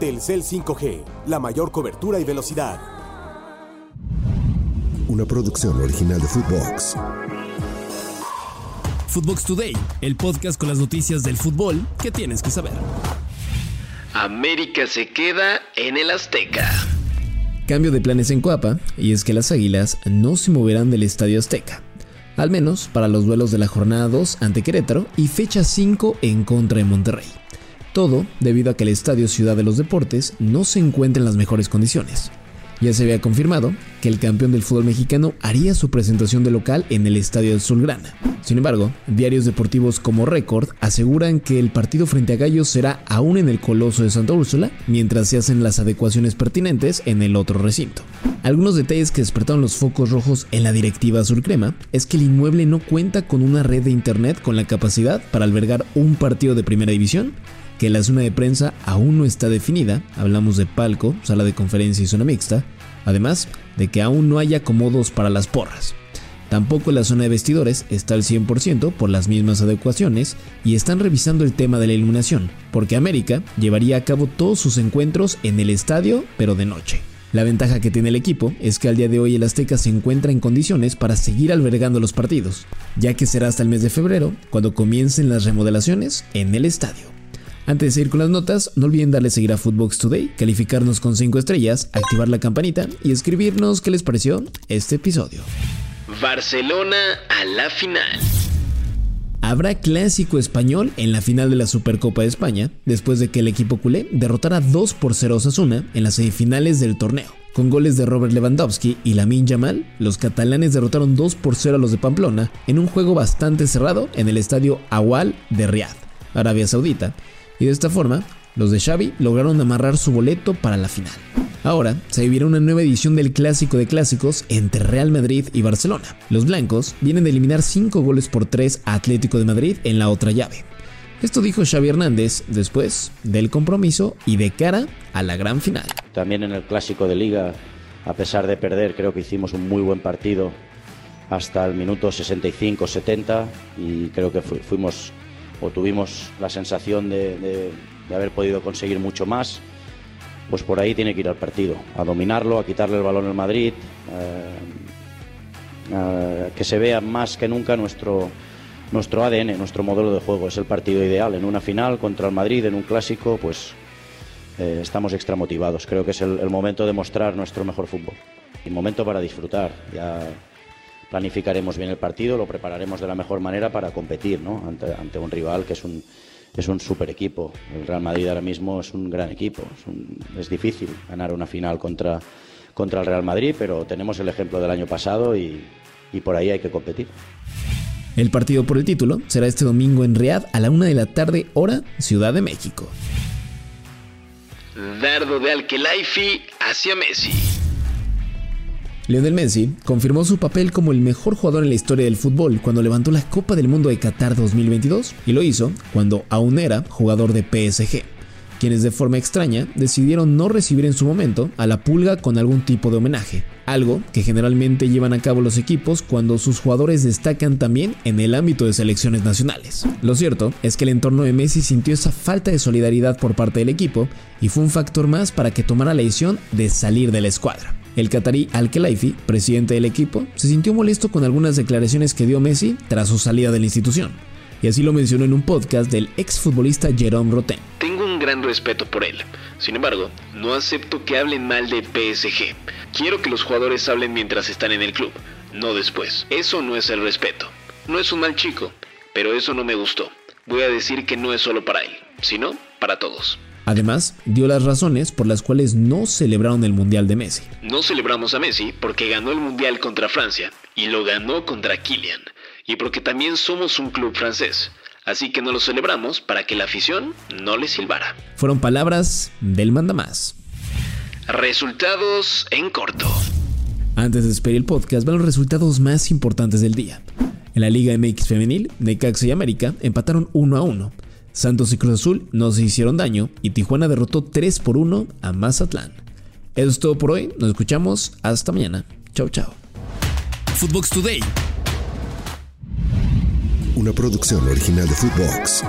Telcel 5G, la mayor cobertura y velocidad. Una producción original de Footbox. Footbox Today, el podcast con las noticias del fútbol que tienes que saber. América se queda en el Azteca. Cambio de planes en Cuapa, y es que las Águilas no se moverán del Estadio Azteca. Al menos para los duelos de la jornada 2 ante Querétaro y fecha 5 en contra de Monterrey. Todo debido a que el Estadio Ciudad de los Deportes no se encuentra en las mejores condiciones. Ya se había confirmado que el campeón del fútbol mexicano haría su presentación de local en el Estadio del. Sin embargo, diarios deportivos como Record aseguran que el partido frente a Gallos será aún en el Coloso de Santa Úrsula, mientras se hacen las adecuaciones pertinentes en el otro recinto. Algunos detalles que despertaron los focos rojos en la directiva Crema es que el inmueble no cuenta con una red de internet con la capacidad para albergar un partido de primera división que la zona de prensa aún no está definida, hablamos de palco, sala de conferencia y zona mixta, además de que aún no hay acomodos para las porras. Tampoco la zona de vestidores está al 100% por las mismas adecuaciones y están revisando el tema de la iluminación, porque América llevaría a cabo todos sus encuentros en el estadio, pero de noche. La ventaja que tiene el equipo es que al día de hoy el Azteca se encuentra en condiciones para seguir albergando los partidos, ya que será hasta el mes de febrero cuando comiencen las remodelaciones en el estadio. Antes de ir con las notas, no olviden darle seguir a Footbox Today, calificarnos con 5 estrellas, activar la campanita y escribirnos qué les pareció este episodio. Barcelona a la final. Habrá clásico español en la final de la Supercopa de España, después de que el equipo culé derrotara 2 por 0 a Osasuna en las semifinales del torneo. Con goles de Robert Lewandowski y Lamin Yamal, los catalanes derrotaron 2 por 0 a los de Pamplona en un juego bastante cerrado en el estadio Awal de Riyadh, Arabia Saudita, y de esta forma, los de Xavi lograron amarrar su boleto para la final. Ahora se vivirá una nueva edición del Clásico de Clásicos entre Real Madrid y Barcelona. Los blancos vienen de eliminar 5 goles por 3 a Atlético de Madrid en la otra llave. Esto dijo Xavi Hernández después del compromiso y de cara a la gran final. También en el Clásico de Liga, a pesar de perder, creo que hicimos un muy buen partido hasta el minuto 65-70 y creo que fuimos o tuvimos la sensación de, haber podido conseguir mucho más, pues por ahí tiene que ir al partido, a dominarlo, a quitarle el balón al Madrid, eh, que se vea más que nunca nuestro, nuestro ADN, nuestro modelo de juego. Es el partido ideal. En una final contra el Madrid, en un clásico, pues eh, estamos extramotivados. Creo que es el, el, momento de mostrar nuestro mejor fútbol. Y momento para disfrutar. Ya planificaremos bien el partido, lo prepararemos de la mejor manera para competir ¿no? ante, un rival que es un, es un super equipo. El Real Madrid ahora mismo es un gran equipo. Es, difícil ganar una final contra, contra el Real Madrid, pero tenemos el ejemplo del año pasado y, y por ahí hay que competir. El partido por el título será este domingo en Riyadh a la una de la tarde, hora Ciudad de México. Dardo de Alquelaifi hacia Messi. Lionel Messi confirmó su papel como el mejor jugador en la historia del fútbol cuando levantó la Copa del Mundo de Qatar 2022 y lo hizo cuando aún era jugador de PSG, quienes de forma extraña decidieron no recibir en su momento a la pulga con algún tipo de homenaje, algo que generalmente llevan a cabo los equipos cuando sus jugadores destacan también en el ámbito de selecciones nacionales. Lo cierto es que el entorno de Messi sintió esa falta de solidaridad por parte del equipo y fue un factor más para que tomara la decisión de salir de la escuadra. El catarí Al-Khelaifi, presidente del equipo, se sintió molesto con algunas declaraciones que dio Messi tras su salida de la institución, y así lo mencionó en un podcast del exfutbolista Jerome Roten. Tengo un gran respeto por él. Sin embargo, no acepto que hablen mal de PSG. Quiero que los jugadores hablen mientras están en el club, no después. Eso no es el respeto. No es un mal chico, pero eso no me gustó. Voy a decir que no es solo para él, sino para todos. Además, dio las razones por las cuales no celebraron el Mundial de Messi. No celebramos a Messi porque ganó el Mundial contra Francia y lo ganó contra Kylian, y porque también somos un club francés. Así que no lo celebramos para que la afición no le silbara. Fueron palabras del mandamás. Resultados en corto. Antes de despedir el podcast, van los resultados más importantes del día. En la Liga MX Femenil, Necaxa y América empataron 1 a 1. Santos y Cruz Azul no se hicieron daño y Tijuana derrotó 3 por 1 a Mazatlán. Eso es todo por hoy, nos escuchamos hasta mañana. Chao, chao. Footbox Today. Una producción original de Footbox.